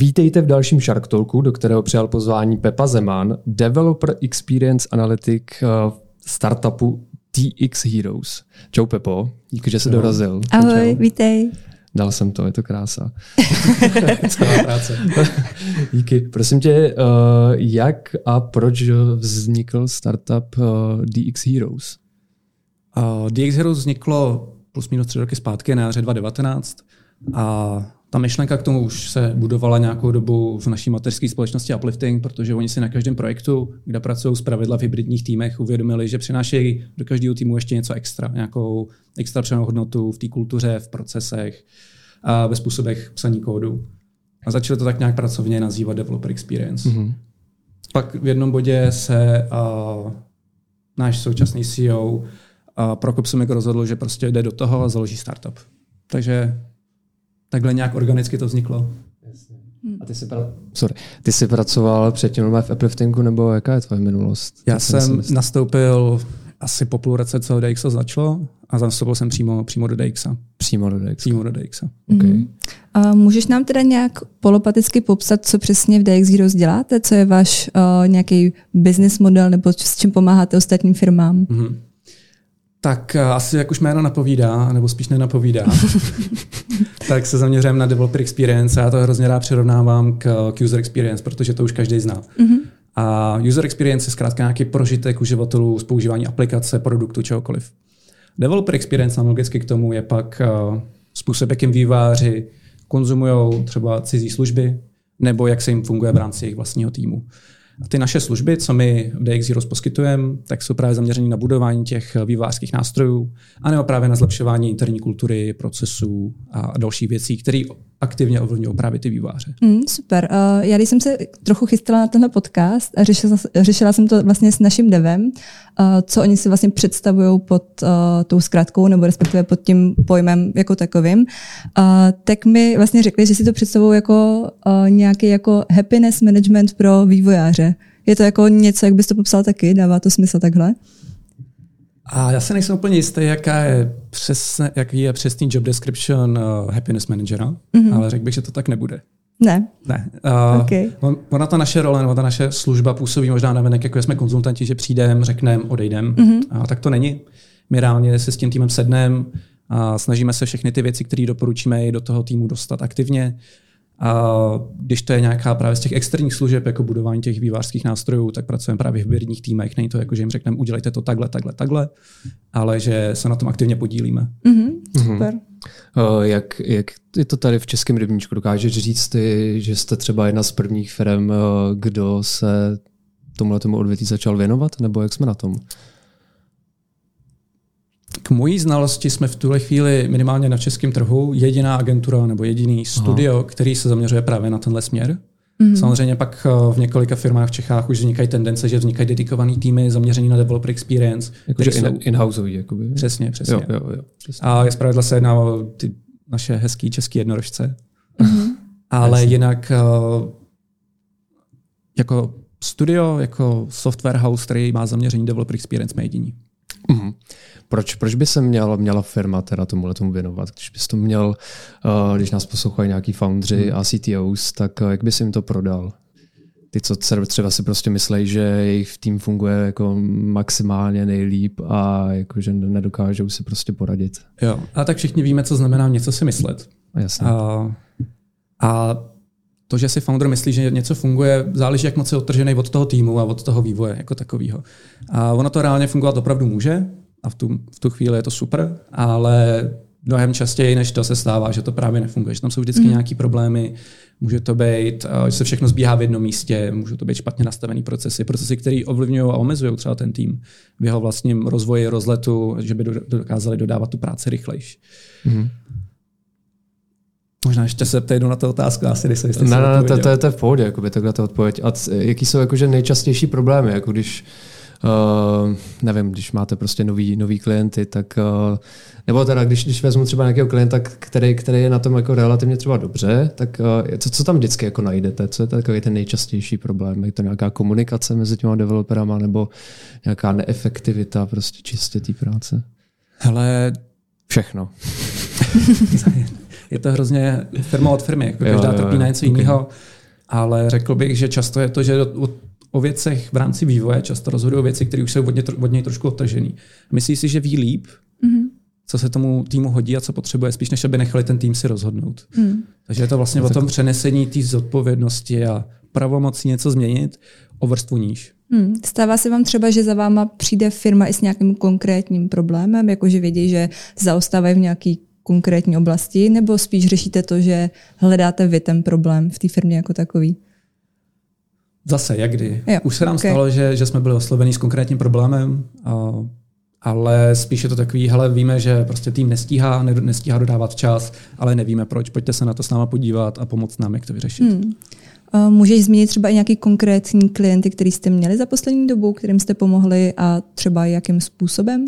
Vítejte v dalším Shark Talku, do kterého přijal pozvání Pepa Zeman, Developer Experience Analytic uh, startupu TX Heroes. Čau Pepo, díky, že jsi dorazil. Ahoj, Čau. vítej. Dal jsem to, je to krása. práce. Díky. Prosím tě, uh, jak a proč vznikl startup uh, DX Heroes? Uh, DX Heroes vzniklo plus minus tři roky zpátky na jaře 2019 a ta myšlenka k tomu už se budovala nějakou dobu v naší mateřské společnosti Uplifting, protože oni si na každém projektu, kde pracují z pravidla v hybridních týmech, uvědomili, že přinášejí do každého týmu ještě něco extra, nějakou extra přenou hodnotu v té kultuře, v procesech a ve způsobech psaní kódu. A začali to tak nějak pracovně nazývat Developer Experience. Mm-hmm. Pak v jednom bodě se uh, náš současný CEO uh, Prokop Sumek rozhodl, že prostě jde do toho a založí startup. Takže takhle nějak organicky to vzniklo. A ty jsi, pra... Sorry. ty jsi pracoval předtím v Upliftingu, nebo jaká je tvoje minulost? Já jsem nastoupil asi po půl roce, co DX začalo a nastoupil jsem přímo, přímo do DX. Přímo do DX. Přímo do DX. Okay. Mm-hmm. A můžeš nám teda nějak polopaticky popsat, co přesně v DX Heroes děláte? Co je váš uh, nějaký business model nebo s čím pomáháte ostatním firmám? Mm-hmm. Tak uh, asi jak už jméno napovídá, nebo spíš nenapovídá, tak se zaměřujeme na developer experience a já to hrozně rád přirovnávám k, k user experience, protože to už každý zná. Mm-hmm. A user experience je zkrátka nějaký prožitek uživatelů z používání aplikace, produktu, čehokoliv. Developer experience analogicky k tomu je pak uh, způsob, jakým výváři konzumují třeba cizí služby, nebo jak se jim funguje v rámci jejich vlastního týmu. A ty naše služby, co my v DX Heroes poskytujeme, tak jsou právě zaměřené na budování těch vývářských nástrojů, anebo právě na zlepšování interní kultury, procesů a dalších věcí, které aktivně ovlivňují právě ty výváře. Mm, super. Uh, já když jsem se trochu chystala na tenhle podcast a řešila, řešila jsem to vlastně s naším devem, uh, co oni si vlastně představují pod uh, tou zkrátkou nebo respektive pod tím pojmem jako takovým, uh, tak mi vlastně řekli, že si to představují jako uh, nějaký jako happiness management pro vývojáře. Je to jako něco, jak bys to popsal taky? Dává to smysl takhle? A já se nejsem úplně jistý, jaká je přesně, jaký je přesný job description uh, happiness managera, mm-hmm. ale řekl bych, že to tak nebude. Ne. Ne. Uh, okay. Ona ta naše role, nebo ta naše služba působí možná na venek, jako jsme konzultanti, že přijdeme, řekneme, odejdeme. Mm-hmm. A tak to není. My reálně se s tím týmem sedneme a snažíme se všechny ty věci, které doporučíme, i do toho týmu dostat aktivně. A když to je nějaká právě z těch externích služeb, jako budování těch vývářských nástrojů, tak pracujeme právě v hybridních týmech. Není to jako, že jim řekneme, udělejte to takhle, takhle, takhle, ale že se na tom aktivně podílíme. Mm-hmm, super. Mm-hmm. Jak, jak je to tady v Českém rybníčku? Dokážeš říct ty, že jste třeba jedna z prvních firm, kdo se tomuhle tomu odvětví začal věnovat, nebo jak jsme na tom? K mojí znalosti jsme v tuhle chvíli minimálně na českém trhu jediná agentura nebo jediný studio, Aha. který se zaměřuje právě na tenhle směr. Mm-hmm. Samozřejmě pak eh, v několika firmách v Čechách už vznikají tendence, že vznikají dedikované týmy zaměřený na developer experience. Jakože in, in-houseový, jakoby. Přesně, přesně. Jo, jo, jo, přesně. A je zpravidla se jedná o ty naše hezký český jednorožce. Mm-hmm. Ale Jasně. jinak eh, jako studio, jako software house, který má zaměření developer experience, jsme jediní. Mm-hmm. Proč, proč by se měla, měla firma teda tomuhle tomu věnovat? Když bys to měl, uh, když nás poslouchají nějaký foundři mm. a CTOs, tak uh, jak bys jim to prodal? Ty, co třeba si prostě myslí, že jejich tým funguje jako maximálně nejlíp a jako, že nedokážou si prostě poradit. Jo, a tak všichni víme, co znamená něco si myslet. Jasně. A, a to, že si founder myslí, že něco funguje, záleží, jak moc je odtržený od toho týmu a od toho vývoje jako takového. A ono to reálně fungovat opravdu může a v tu, v tu chvíli je to super, ale mnohem častěji, než to se stává, že to právě nefunguje, že tam jsou vždycky mm. nějaké problémy, může to být, že se všechno zbíhá v jednom místě, může to být špatně nastavený procesy, procesy, které ovlivňují a omezují třeba ten tým v jeho vlastním rozvoji, rozletu, že by dokázali dodávat tu práci rychlejší. Mm. Možná ještě se ptejdu na tu otázku, asi nejsem jistý. Ne, ne, to, to, je, to je v pohodě, jakoby, takhle to odpověď. A jaký jsou jakože nejčastější problémy, jako když Uh, nevím, když máte prostě nový, nový klienty, tak uh, nebo teda, když, když vezmu třeba nějakého klienta, který, který je na tom jako relativně třeba dobře, tak uh, co, co tam vždycky jako najdete? Co je takový ten nejčastější problém? Je to nějaká komunikace mezi těma developerama nebo nějaká neefektivita prostě čistě té práce? Hele, všechno. je to hrozně firma od firmy, jako každá trpí na něco okay. jiného, ale řekl bych, že často je to, že o, o věcech v rámci vývoje často rozhodují věci, které už jsou od něj, od něj trošku odtažený. Myslíš si, že ví líp, mm-hmm. co se tomu týmu hodí a co potřebuje, spíš než aby nechali ten tým si rozhodnout. Mm. Takže je to vlastně to o tom přenesení té zodpovědnosti a pravomocí něco změnit o vrstvu níž. Hmm. Stává se vám třeba, že za váma přijde firma i s nějakým konkrétním problémem, jakože vědí, že zaostávají v nějaký konkrétní oblasti, nebo spíš řešíte to, že hledáte vy ten problém v té firmě jako takový? Zase, jak kdy. Jo, Už se nám okay. stalo, že, že jsme byli osloveni s konkrétním problémem, a, ale spíš je to takový, hele, víme, že prostě tým nestíhá, nestíhá dodávat čas, ale nevíme proč, pojďte se na to s náma podívat a pomoct nám, jak to vyřešit. Hmm. Můžeš zmínit třeba i nějaký konkrétní klienty, který jste měli za poslední dobu, kterým jste pomohli a třeba jakým způsobem?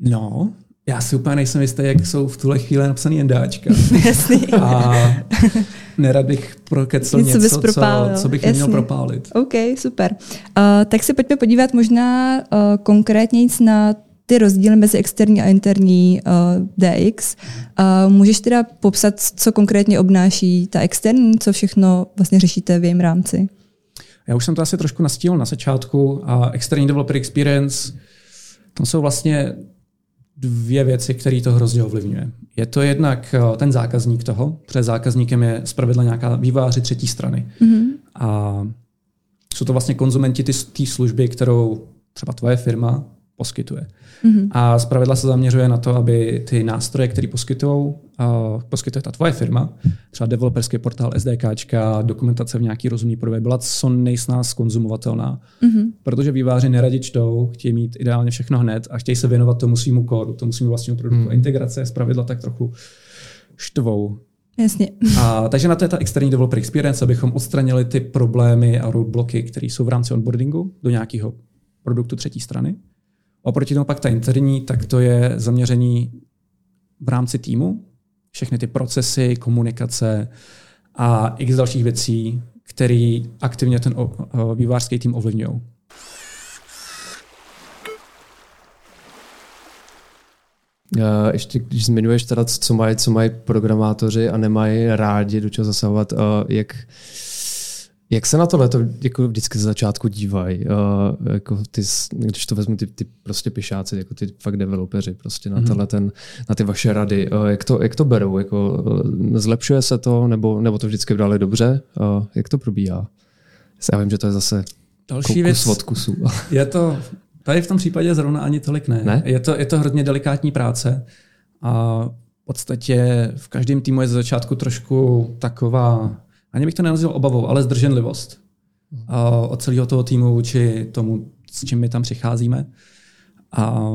No, já si úplně nejsem jistý, jak jsou v tuhle chvíli napsaný NDAčka. Jasný. A nerad bych prokecl něco, něco co, co bych Jasný. neměl propálit. OK, super. Uh, tak se pojďme podívat možná uh, konkrétně na ty rozdíly mezi externí a interní uh, DX. Uh, můžeš teda popsat, co konkrétně obnáší ta externí, co všechno vlastně řešíte v jejím rámci? Já už jsem to asi trošku nastíl na začátku a externí developer experience, tam jsou vlastně dvě věci, které to hrozně ovlivňuje. Je to jednak eh, ten zákazník toho, protože zákazníkem je zpravidla nějaká výváři třetí strany. Mm-hmm. A jsou to vlastně konzumenti té služby, kterou třeba tvoje firma poskytuje. Mm-hmm. A zpravidla se zaměřuje na to, aby ty nástroje, které poskytují, poskytuje ta tvoje firma, třeba developerský portál SDKčka, dokumentace v nějaký rozumný podobě, byla co nejsnáz konzumovatelná. Mm-hmm. Protože výváři neradi čtou, chtějí mít ideálně všechno hned a chtějí se věnovat tomu svýmu kódu, tomu svýmu vlastnímu produktu. Mm. Integrace zpravidla tak trochu štvou. Jasně. A, takže na to je ta externí developer experience, abychom odstranili ty problémy a roadblocky, které jsou v rámci onboardingu do nějakého produktu třetí strany. Oproti tomu pak ta interní, tak to je zaměření v rámci týmu, všechny ty procesy, komunikace a x dalších věcí, které aktivně ten vývářský tým ovlivňují. Ještě když zmiňuješ teda, co mají, co mají programátoři a nemají rádi do čeho zasahovat, jak, jak se na tohle to jako vždycky z začátku dívají? Uh, jako ty, když to vezmu, ty, ty prostě pišáci, jako ty fakt developeři, prostě na, mm-hmm. ten, na ty vaše rady. Uh, jak, to, jak to berou? Jako, uh, zlepšuje se to, nebo, nebo to vždycky dali dobře? Uh, jak to probíhá? Já vím, že to je zase Další věc od kusu. je to, tady v tom případě zrovna ani tolik ne. ne? Je, to, je to hodně delikátní práce a v podstatě v každém týmu je ze začátku trošku taková ani bych to nenazval obavou, ale zdrženlivost a od celého toho týmu vůči tomu, s čím my tam přicházíme. A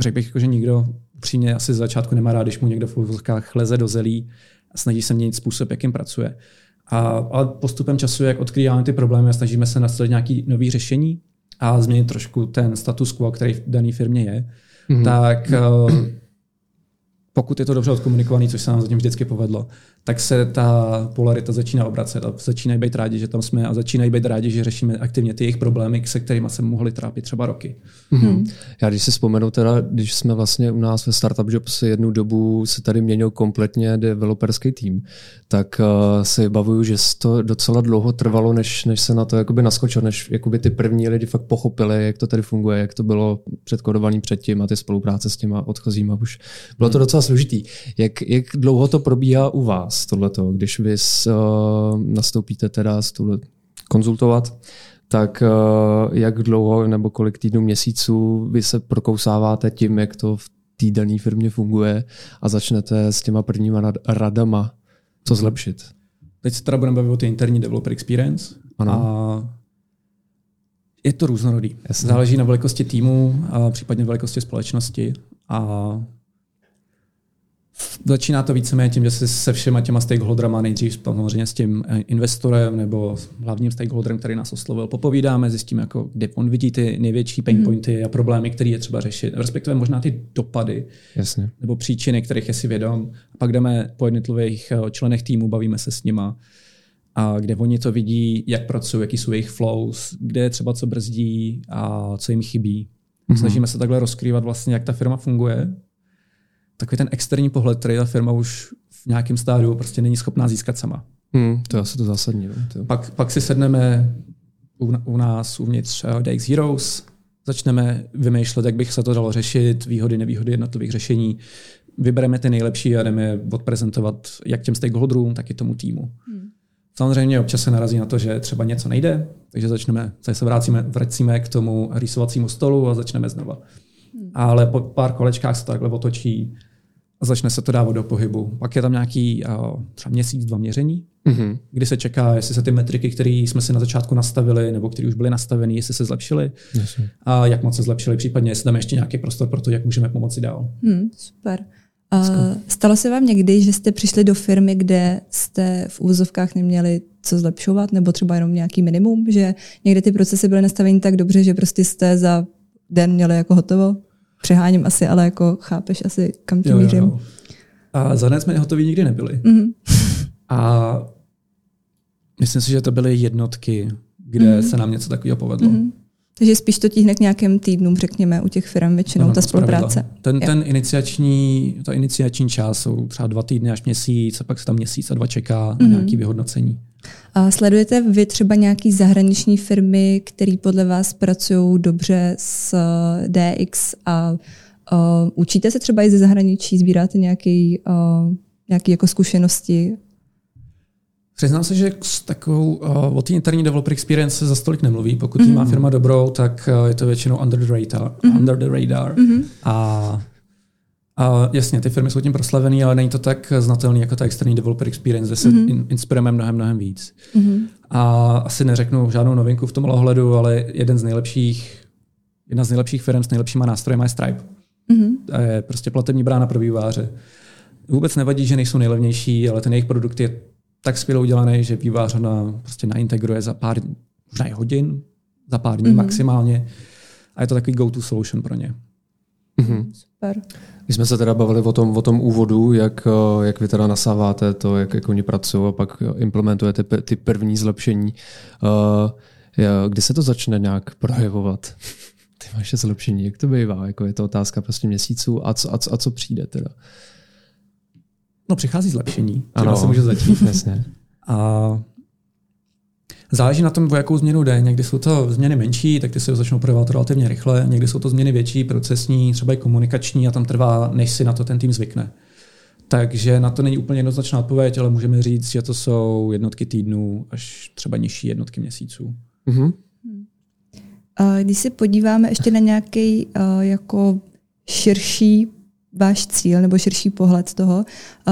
řekl bych, jako, že nikdo upřímně asi z začátku nemá rád, když mu někdo v úvozkách leze do zelí a snaží se měnit způsob, jakým pracuje. A, ale postupem času, jak odkrýváme ty problémy a snažíme se nastavit nějaké nové řešení a změnit trošku ten status quo, který v dané firmě je, mm-hmm. tak mm-hmm pokud je to dobře odkomunikovaný, což se nám zatím vždycky povedlo, tak se ta polarita začíná obracet a začínají být rádi, že tam jsme a začínají být rádi, že řešíme aktivně ty jejich problémy, se kterými se mohli trápit třeba roky. Mm-hmm. Já když si vzpomenu teda, když jsme vlastně u nás ve Startup Jobs jednu dobu se tady měnil kompletně developerský tým, tak uh, si bavuju, že to docela dlouho trvalo, než, než se na to jakoby naskočilo, než jakoby ty první lidi fakt pochopili, jak to tady funguje, jak to bylo předkodovaný předtím a ty spolupráce s těma odchozíma už. Bylo to docela složitý. Jak, jak dlouho to probíhá u vás, tohleto, když vy s, uh, nastoupíte teda s tohle konzultovat, tak uh, jak dlouho nebo kolik týdnů, měsíců vy se prokousáváte tím, jak to v té dané firmě funguje a začnete s těma prvníma radama, co zlepšit? Teď se teda budeme bavit o té interní developer experience. Ano. A je to různorodý. Jasně. Záleží na velikosti týmu a případně velikosti společnosti. A Začíná to víceméně tím, že se se všema těma stakeholderama nejdřív samozřejmě s tím eh, investorem nebo hlavním stakeholderem, který nás oslovil, popovídáme, zjistíme, jako, kde on vidí ty největší pain mhm. pointy a problémy, které je třeba řešit, respektive možná ty dopady Jasně. nebo příčiny, kterých je si vědom. A pak jdeme po jednotlivých eh, členech týmu, bavíme se s nima a kde oni to vidí, jak pracují, jaký jsou jejich flows, kde je třeba co brzdí a co jim chybí. Mm-hmm. Snažíme se takhle rozkrývat vlastně, jak ta firma funguje takový ten externí pohled, který ta firma už v nějakém stádiu prostě není schopná získat sama. Hmm, to je asi to zásadní. No, to. Pak, pak si sedneme u, u nás uvnitř uh, DX Heroes, začneme vymýšlet, jak bych se to dalo řešit, výhody, nevýhody jednotlivých řešení. Vybereme ty nejlepší a jdeme je odprezentovat jak těm stakeholderům, tak i tomu týmu. Hmm. Samozřejmě občas se narazí na to, že třeba něco nejde, takže začneme, se vracíme, vracíme k tomu rýsovacímu stolu a začneme znova. Hmm. Ale po pár kolečkách se to takhle otočí a začne se to dávat do pohybu. Pak je tam nějaký uh, třeba měsíc, dva měření, mm-hmm. kdy se čeká, jestli se ty metriky, které jsme si na začátku nastavili, nebo které už byly nastaveny, jestli se zlepšily yes. a jak moc se zlepšily, případně jestli tam ještě nějaký prostor pro to, jak můžeme pomoci dál. Hmm, super. Uh, stalo se vám někdy, že jste přišli do firmy, kde jste v úvozovkách neměli co zlepšovat, nebo třeba jenom nějaký minimum, že někdy ty procesy byly nastaveny tak dobře, že prostě jste za den měli jako hotovo? Přeháním asi, ale jako chápeš asi, kam tím mířím. Jo. A za den jsme hotoví nikdy nebyli. Mm-hmm. A myslím si, že to byly jednotky, kde mm-hmm. se nám něco takového povedlo. Mm-hmm. Takže spíš to tíhne k nějakým týdnům, řekněme, u těch firm většinou, ano, ta spolupráce. Ten, ten iniciační, ta iniciační čas jsou třeba dva týdny až měsíc, a pak se tam měsíc a dva čeká mm-hmm. na mhm. nějaké vyhodnocení. A sledujete vy třeba nějaký zahraniční firmy, které podle vás pracují dobře s eh, DX a uh, učíte se třeba i ze zahraničí, sbíráte nějaké uh, nějaký jako zkušenosti Přiznám se, že s takovou uh, o té interní developer experience se za stolik nemluví. Pokud mm-hmm. má firma dobrou, tak uh, je to většinou under the radar. Mm-hmm. Under the radar. Mm-hmm. A, a jasně, ty firmy jsou tím proslavený, ale není to tak znatelný jako ta externí developer experience, kde se mm-hmm. in, inspirujeme mnohem, mnohem víc. Mm-hmm. A asi neřeknu žádnou novinku v tom ohledu, ale jeden z nejlepších, jedna z nejlepších firm s nejlepšíma nástroji je Stripe. Mm-hmm. To je prostě platební brána pro výváře. Vůbec nevadí, že nejsou nejlevnější, ale ten jejich produkt je tak skvěle udělaný, že vývářana prostě naintegruje za pár možná i hodin, za pár dní mm-hmm. maximálně. A je to takový go-to solution pro ně. Mm-hmm. Super. My jsme se teda bavili o tom, o tom úvodu, jak, eh, jak vy teda nasáváte to, jak, jak oni pracují a pak implementujete ty první zlepšení. Uh, kdy se to začne nějak projevovat? Ty vaše zlepšení, jak to bývá? Jako je to otázka prostě měsíců a co, a co, a co přijde teda? No, přichází zlepšení. Ano, se může začít. Jasně. A Záleží na tom, o jakou změnu jde. Někdy jsou to změny menší, tak ty se začnou projevovat relativně rychle. Někdy jsou to změny větší, procesní, třeba i komunikační a tam trvá, než si na to ten tým zvykne. Takže na to není úplně jednoznačná odpověď, ale můžeme říct, že to jsou jednotky týdnů až třeba nižší jednotky měsíců. Mm-hmm. Když se podíváme ještě na nějaký uh, jako širší váš cíl nebo širší pohled z toho.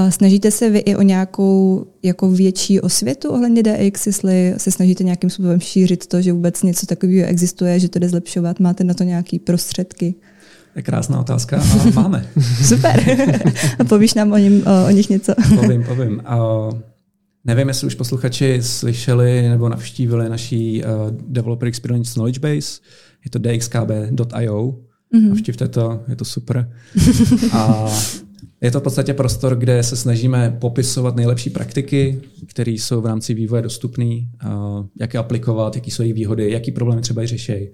Snažíte se vy i o nějakou jako větší osvětu ohledně DX, jestli se snažíte nějakým způsobem šířit to, že vůbec něco takového existuje, že to jde zlepšovat, máte na to nějaké prostředky? Je krásná otázka a máme. Super. a povíš nám o, něm, o, o nich něco? povím, povím. Uh, nevím, jestli už posluchači slyšeli nebo navštívili naší uh, Developer Experience Knowledge Base. Je to dxkb.io Mm-hmm. Navštivte to, je to super. A je to v podstatě prostor, kde se snažíme popisovat nejlepší praktiky, které jsou v rámci vývoje dostupné, jak je aplikovat, jaký jsou jejich výhody, jaký problémy třeba i řeší.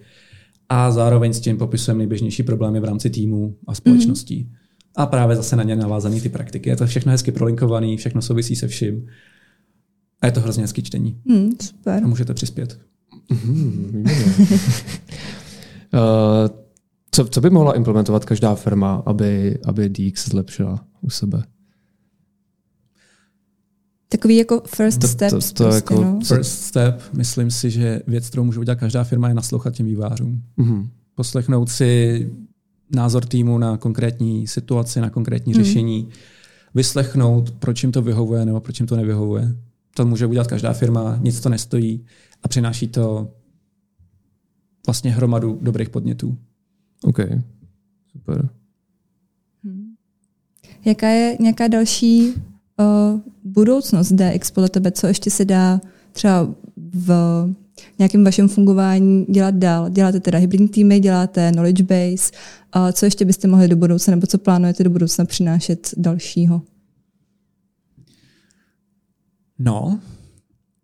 A zároveň s tím popisujeme nejběžnější problémy v rámci týmu a společností. Mm-hmm. A právě zase na ně navázané ty praktiky. Je to všechno hezky prolinkované, všechno souvisí se vším. A je to hrozně hezký čtení. Mm, super. A můžete přispět. Mm, uh, Co, co by mohla implementovat každá firma, aby, aby DX zlepšila u sebe? Takový jako first step. To, to, to prostě, jako no. First step, myslím si, že věc, kterou může udělat každá firma, je naslouchat těm vývářům. Mm-hmm. Poslechnout si názor týmu na konkrétní situaci, na konkrétní mm. řešení, vyslechnout, proč jim to vyhovuje nebo proč jim to nevyhovuje. To může udělat každá firma, nic to nestojí a přináší to vlastně hromadu dobrých podnětů. OK, super. Hmm. Jaká je nějaká další uh, budoucnost DX podle tebe? Co ještě se dá třeba v nějakém vašem fungování dělat dál? Děláte teda hybridní týmy, děláte knowledge base. Uh, co ještě byste mohli do budoucna, nebo co plánujete do budoucna přinášet dalšího? No,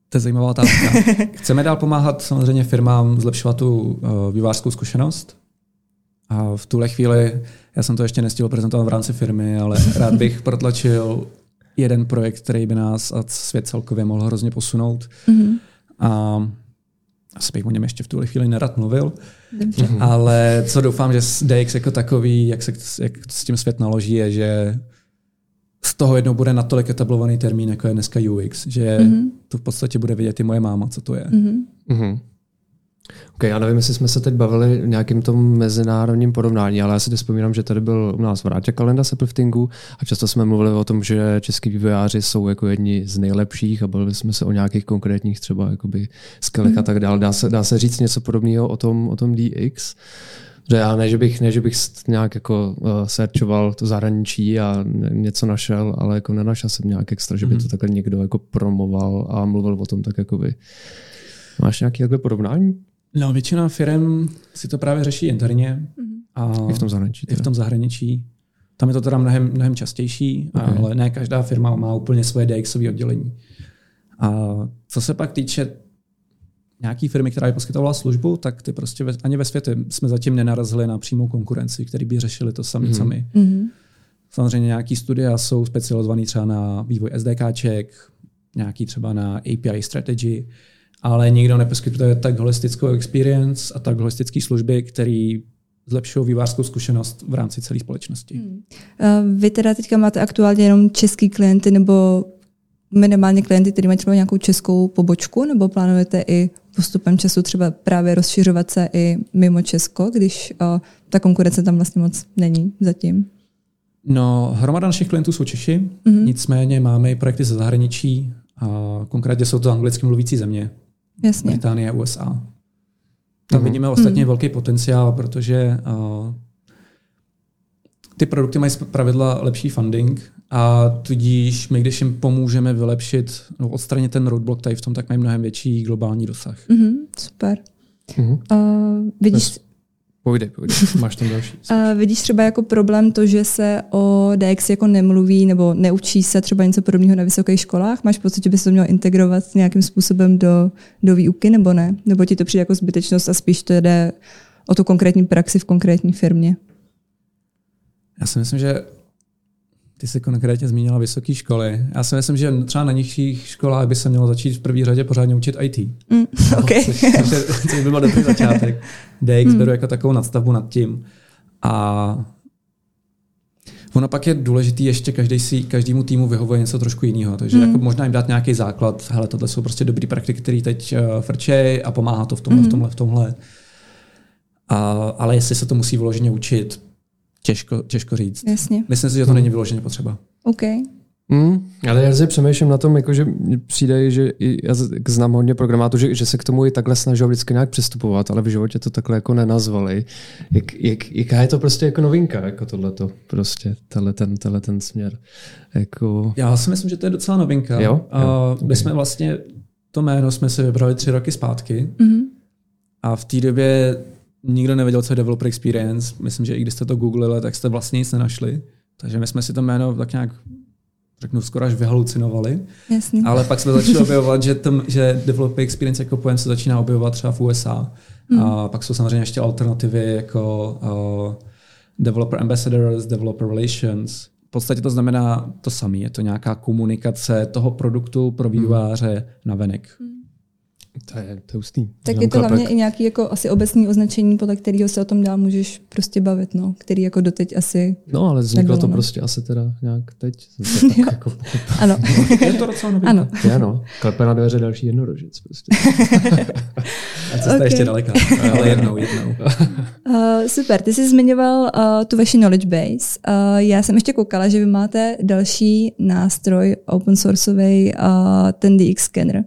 to je zajímavá otázka. Chceme dál pomáhat samozřejmě firmám zlepšovat tu uh, vývářskou zkušenost, A v tuhle chvíli, já jsem to ještě nestihl prezentovat v rámci firmy, ale rád bych protlačil jeden projekt, který by nás a svět celkově mohl hrozně posunout. Mm-hmm. A asi bych o něm ještě v tuhle chvíli nerad mluvil, Dobře. ale co doufám, že DX jako takový, jak se jak s tím svět naloží, je, že z toho jednou bude natolik etablovaný termín, jako je dneska UX, že mm-hmm. to v podstatě bude vidět i moje máma, co to je. Mm-hmm. Ok, já nevím, jestli jsme se teď bavili v nějakým tom mezinárodním porovnání, ale já si vzpomínám, že tady byl u nás Vrátě kalenda Sepliftingu a často jsme mluvili o tom, že český vývojáři jsou jako jedni z nejlepších a bavili jsme se o nějakých konkrétních třeba jakoby skillech mm. a tak dále. Dá se, dá se říct něco podobného o tom, o tom DX? Že já ne, že bych, ne, že bych nějak jako uh, searchoval to zahraničí a něco našel, ale jako nenašel jsem nějak extra, že by to mhm. takhle někdo jako promoval a mluvil o tom tak jakoby. Máš nějaké takové porovnání? No, většina firm si to právě řeší interně. A I v tom zahraničí. I v tom zahraničí. Tam je to teda mnohem, mnohem častější, okay. ale ne každá firma má úplně svoje DXové oddělení. A co se pak týče nějaký firmy, která by poskytovala službu, tak ty prostě ve, ani ve světě jsme zatím nenarazili na přímou konkurenci, který by řešili to sami mm-hmm. sami. Mm-hmm. Samozřejmě nějaký studia jsou specializované třeba na vývoj SDKček, nějaký třeba na API strategy, ale nikdo neposkytuje tak holistickou experience a tak holistické služby, který zlepšují vývářskou zkušenost v rámci celé společnosti. Hmm. Vy teda teďka máte aktuálně jenom český klienty nebo minimálně klienty, kteří mají třeba nějakou českou pobočku, nebo plánujete i postupem času třeba právě rozšiřovat se i mimo Česko, když o, ta konkurence tam vlastně moc není zatím? No, hromada našich klientů jsou Češi, mm-hmm. nicméně máme i projekty ze zahraničí, a konkrétně jsou to anglicky mluvící země, Jasně. Británie a USA. Tam uh-huh. vidíme ostatně uh-huh. velký potenciál, protože uh, ty produkty mají pravidla lepší funding a tudíž my, když jim pomůžeme vylepšit, no, odstranit ten roadblock tady v tom, tak mají mnohem větší globální dosah. Uh-huh. Super. Uh, vidíš, Povídej, povídej, máš tam další. A vidíš třeba jako problém to, že se o DX jako nemluví nebo neučí se třeba něco podobného na vysokých školách? Máš pocit, že by se to mělo integrovat nějakým způsobem do, do výuky nebo ne? Nebo ti to přijde jako zbytečnost a spíš to jde o tu konkrétní praxi v konkrétní firmě? Já si myslím, že ty jsi konkrétně zmínila vysoké školy. Já si myslím, že třeba na nižších školách by se mělo začít v první řadě pořádně učit IT. Mm, okay. což, což by byl dobrý začátek. DX mm. beru jako takovou nadstavbu nad tím. A Ono pak je důležitý ještě každý si, každému týmu vyhovuje něco trošku jiného. Takže mm. jako možná jim dát nějaký základ. Hele, tohle jsou prostě dobrý praktiky, který teď uh, frčej a pomáhá to v tomhle, mm. v tomhle, v tomhle. A, ale jestli se to musí vyloženě učit, Těžko, těžko říct. Jasně. Myslím si, že to hmm. není vyloženě potřeba. OK. Mm, ale já si přemýšlím na tom, jako, že přijde, že i, já znám hodně programátů, že, že se k tomu i takhle snaží vždycky nějak přistupovat, ale v životě to takhle jako nenazvali. Jak, jak, jaká je to prostě jako novinka, jako tohleto, prostě, tenhle ten, tenhle ten směr. Jako... Já si myslím, že to je docela novinka. Jo? A jo, okay. My jsme vlastně, to jméno jsme si vybrali tři roky zpátky mm-hmm. a v té době nikdo nevěděl, co je developer experience. Myslím, že i když jste to googlili, tak jste vlastně nic nenašli. Takže my jsme si to jméno tak nějak řeknu, skoro až vyhalucinovali. Jasně. Ale pak jsme začali objevovat, že, tom, že developer experience jako pojem se začíná objevovat třeba v USA. Mm. A pak jsou samozřejmě ještě alternativy jako uh, developer ambassadors, developer relations. V podstatě to znamená to samé. Je to nějaká komunikace toho produktu pro hmm. vývojáře mm. na venek. Mm. To je, to hustý. Tak je to hlavně i nějaký jako asi obecný označení, podle kterého se o tom dál můžeš prostě bavit, no, který jako doteď asi No, ale vzniklo to no. prostě asi teda nějak teď. jako ano. je to docela novinka. Ano. Je, no. Klepe na dveře další jednorožec prostě. A cesta okay. ještě daleká, ale jednou, jednou. Uh, super, ty jsi zmiňoval uh, tu vaši knowledge base. Uh, já jsem ještě koukala, že vy máte další nástroj open sourceový, uh, ten DX Scanner.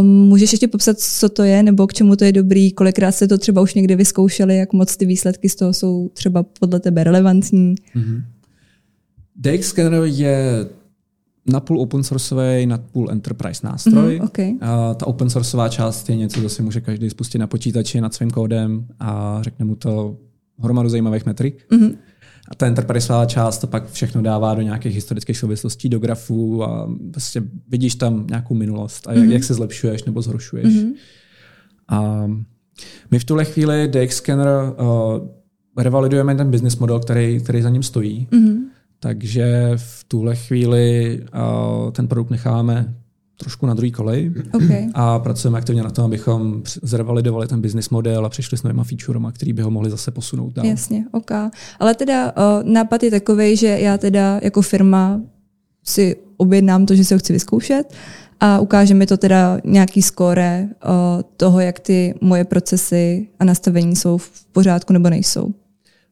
Um, můžeš ještě popsat, co to je, nebo k čemu to je dobrý, kolikrát jste to třeba už někde vyzkoušeli, jak moc ty výsledky z toho jsou třeba podle tebe relevantní? Mm-hmm. DX Scanner je napůl open sourceový, napůl enterprise nástroj. Mm, okay. a ta open sourceová část je něco, co si může každý spustit na počítači nad svým kódem a řekne mu to hromadu zajímavých metrik. Mm-hmm. A ta enterpriseová část to pak všechno dává do nějakých historických souvislostí, do grafů a prostě vidíš tam nějakou minulost a jak, mm-hmm. jak se zlepšuješ nebo zhoršuješ. Mm-hmm. A my v tuhle chvíli DX Scanner uh, revalidujeme ten business model, který, který za ním stojí. Mm-hmm. Takže v tuhle chvíli uh, ten produkt necháme trošku na druhý kolej okay. a pracujeme aktivně na tom, abychom zrevalidovali ten business model a přišli s novýma featurema, který by ho mohli zase posunout dál. Jasně, ok. Ale teda uh, nápad je takový, že já teda jako firma si objednám to, že si ho chci vyzkoušet a ukáže mi to teda nějaký skóre uh, toho, jak ty moje procesy a nastavení jsou v pořádku nebo nejsou.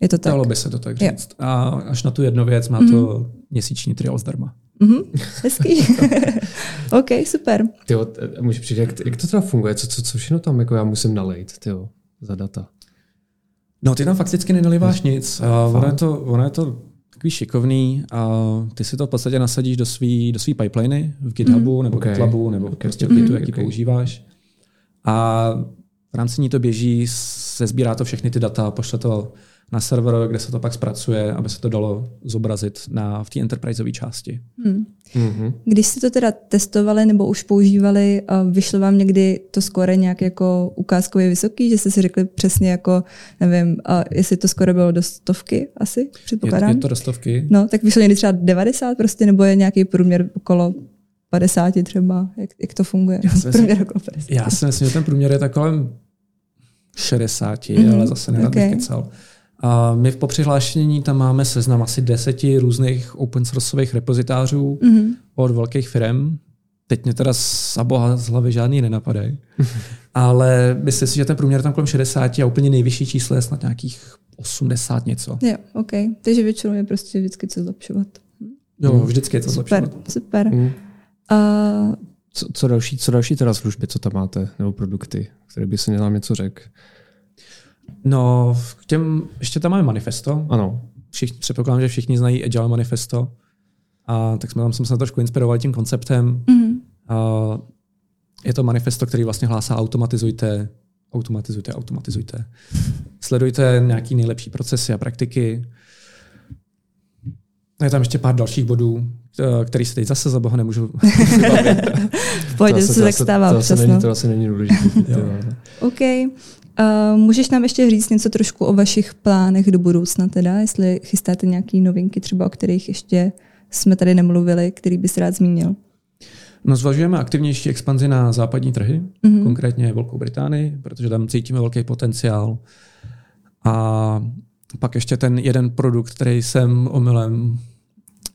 Je to tak? Dalo by se to tak říct. Jo. A až na tu jednu věc má mm-hmm. to měsíční trial zdarma. Mm-hmm, hezký. OK, super. Tyjo, můžu přijít, jak, jak to teda funguje? Co, co, co všechno tam jako já musím nalejt tyjo, za data? No, ty tam fakticky nenaliváš nic. Uh, ono, je to, ono je to takový šikovný a ty si to v podstatě nasadíš do svý, do svý pipeliny v GitHubu mm. nebo okay. GitLabu nebo okay. prostě v Gitu, jaký okay. používáš. A v rámci ní to běží, se sbírá to všechny ty data, pošle to na server, kde se to pak zpracuje, aby se to dalo zobrazit na, v té enterpriseové části. Hmm. Mm-hmm. Když jste to teda testovali nebo už používali, vyšlo vám někdy to skoro nějak jako ukázkově vysoký, že jste si řekli přesně jako, nevím, jestli to skoro bylo do stovky asi, předpokládám? Je, je to do stovky. No, tak vyšlo někdy třeba 90 prostě, nebo je nějaký průměr okolo 50 třeba, jak, jak to funguje? Já si, myslím, já si myslím, že ten průměr je tak kolem 60, mm-hmm. ale zase nerad okay. kecal. A my v popřihlášení tam máme seznam asi deseti různých open sourceových repozitářů mm-hmm. od velkých firm. Teď mě teda z boha z hlavy žádný nenapadají. Ale myslím si, že ten průměr tam kolem 60 a úplně nejvyšší číslo je snad nějakých 80 něco. Jo, OK. Takže většinou je prostě vždycky co zlepšovat. Jo, mm. vždycky je co super, zlepšovat. Super, mm. uh, co, co, další, co další teda služby, co tam máte, nebo produkty, které by si nám něco řekl? No, k těm, ještě tam máme manifesto. Ano. Všichni, předpokládám, že všichni znají Agile manifesto. A tak jsme tam jsme se trošku inspirovali tím konceptem. Mm-hmm. A je to manifesto, který vlastně hlásá automatizujte, automatizujte, automatizujte. Sledujte nějaký nejlepší procesy a praktiky. Je tam ještě pár dalších bodů, který se teď zase za boha nemůžu V pohodě, se tak stává to, to, není, to asi není důležité. OK. Uh, můžeš nám ještě říct něco trošku o vašich plánech do budoucna teda, jestli chystáte nějaké novinky třeba, o kterých ještě jsme tady nemluvili, který bys rád zmínil? No, zvažujeme aktivnější expanzi na západní trhy, mm-hmm. konkrétně Velkou Británii, protože tam cítíme velký potenciál. A pak ještě ten jeden produkt, který jsem omylem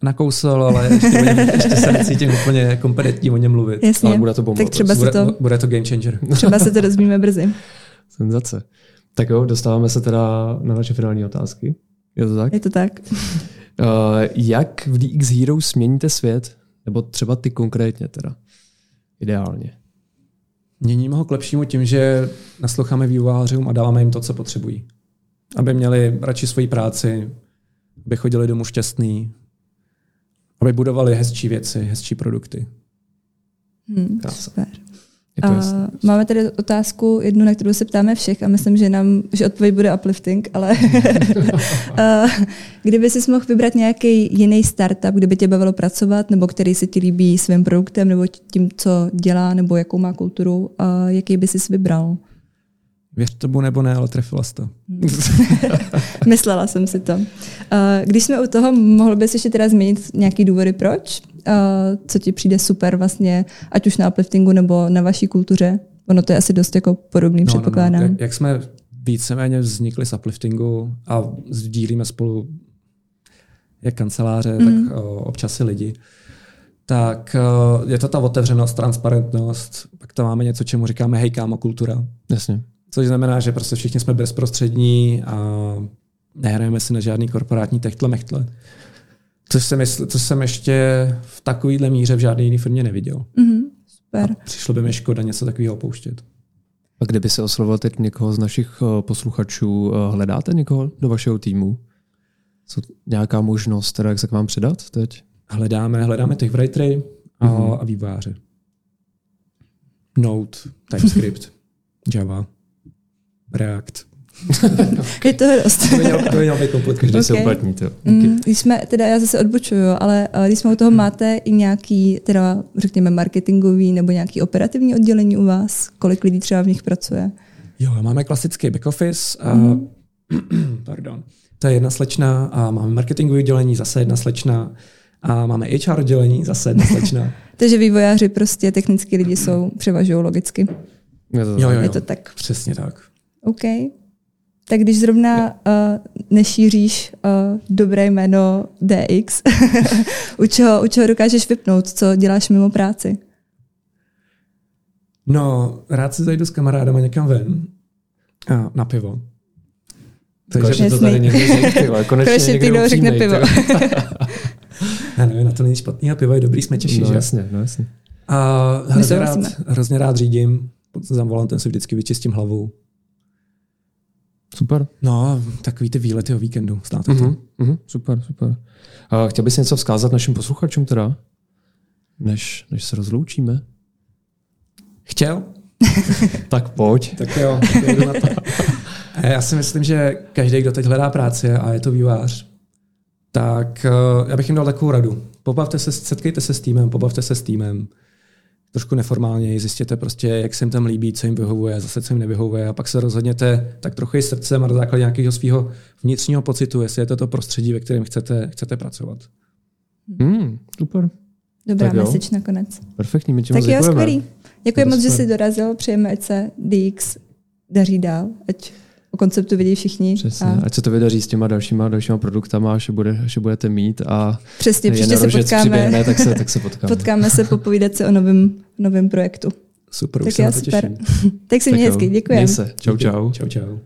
nakousl, ale ještě, ještě se necítím úplně kompetentní o něm mluvit. Jasně. Ale bude to bomba. Tak třeba bude, to, bude to game changer. Třeba se to dozvíme brzy. Senzace. Tak jo, dostáváme se teda na naše finální otázky. Je to tak? Je to tak. Uh, jak v DX Hero směníte svět? Nebo třeba ty konkrétně teda? Ideálně. Měníme ho k lepšímu tím, že nasloucháme vývojářům a dáváme jim to, co potřebují. Aby měli radši svoji práci, aby chodili domů šťastný, aby budovali hezčí věci, hezčí produkty. Hmm, super. Uh, máme tady otázku, jednu, na kterou se ptáme všech a myslím, že nám, že odpověď bude uplifting, ale uh, kdyby si mohl vybrat nějaký jiný startup, kde by tě bavilo pracovat, nebo který se ti líbí svým produktem, nebo tím, co dělá, nebo jakou má kulturu, uh, jaký by si vybral? Věř tomu nebo ne, ale trefila jsi to. Myslela jsem si to. Když jsme u toho, mohl bys ještě teda změnit nějaký důvody, proč? Co ti přijde super vlastně, ať už na upliftingu nebo na vaší kultuře? Ono to je asi dost jako podobný, no, předpokládám. No, no. Jak, jak jsme víceméně vznikli z upliftingu a sdílíme spolu jak kanceláře, mm. tak občas i lidi, tak je to ta otevřenost, transparentnost, pak tam máme něco, čemu říkáme hej kámo kultura. Jasně. Což znamená, že prostě všichni jsme bezprostřední a nehrajeme si na žádný korporátní techtle mechtle. Což jsem, mysl, co jsem ještě v takovýhle míře v žádné jiné firmě neviděl. Mm-hmm, super. A přišlo by mi škoda něco takového opouštět. A kdyby se oslovil teď někoho z našich eh, posluchačů, eh, hledáte někoho do vašeho týmu? Co nějaká možnost, teda jak se k vám přidat teď? Hledáme, hledáme těch writery a, mm-hmm. a vývojáře. Node, TypeScript, Java. React. je to dost. to by měl, to by měl být komplet, každý okay. se uplatní. To. Mm, když jsme, teda já zase odbočuju, ale uh, když jsme u toho máte i nějaký, teda řekněme marketingový nebo nějaký operativní oddělení u vás, kolik lidí třeba v nich pracuje? Jo, máme klasický back office a mm. Pardon. To je jedna slečna a máme marketingové oddělení, zase jedna slečna a máme HR oddělení, zase jedna slečna. Takže vývojáři prostě, technický lidi jsou, převažují logicky. Je to, Jo, jo, Je jo. to tak. Přesně tak. OK. Tak když zrovna uh, nešíříš uh, dobré jméno DX, u, čeho, u čeho dokážeš vypnout, co děláš mimo práci? No, rád si zajdu s kamarádama někam ven a na pivo. Konečně to tady někdo řekl, konečně, Konečně někdo řekne pivo. Já nevím, na to není špatný a pivo je dobrý, jsme těší, No že? jasně, no jasně. A hrozně rád, hrozně rád řídím, za volantem si vždycky vyčistím hlavu. Super. No, takový ty výlety o víkendu, znáte to? Mhm, mhm, super, super. A chtěl bys něco vzkázat našim posluchačům teda? Než, než se rozloučíme? Chtěl? Tak pojď. Tak jo, tak na to. Já si myslím, že každý, kdo teď hledá práci a je to vývář, tak eh, já bych jim dal takovou radu. Pobavte se, setkejte se s týmem, pobavte se s týmem, trošku neformálně, zjistěte prostě, jak se jim tam líbí, co jim vyhovuje, zase co jim nevyhovuje a pak se rozhodněte tak trochu i srdcem a na základě nějakého svého vnitřního pocitu, jestli je to to prostředí, ve kterém chcete, chcete pracovat. Hmm, super. Dobrá Tak jo. message nakonec. Perfektní, my Tak jo, skvělý. Děkuji moc, že jsi dorazil. Přejeme, ať se DX daří dál, ať o konceptu vidí všichni. Přesně. A Ať se to vydaří s těma dalšíma, dalšíma produktama, až je, bude, až je budete mít a přesně, příště se potkáme, přiběhne, tak se, tak se potkáme. potkáme se popovídat si o novém, novém projektu. Super, Tak už se jo, na to super. těším. Tak si Tak mě hezky, děkuji. Měj se. Čau, čau. Čau, čau.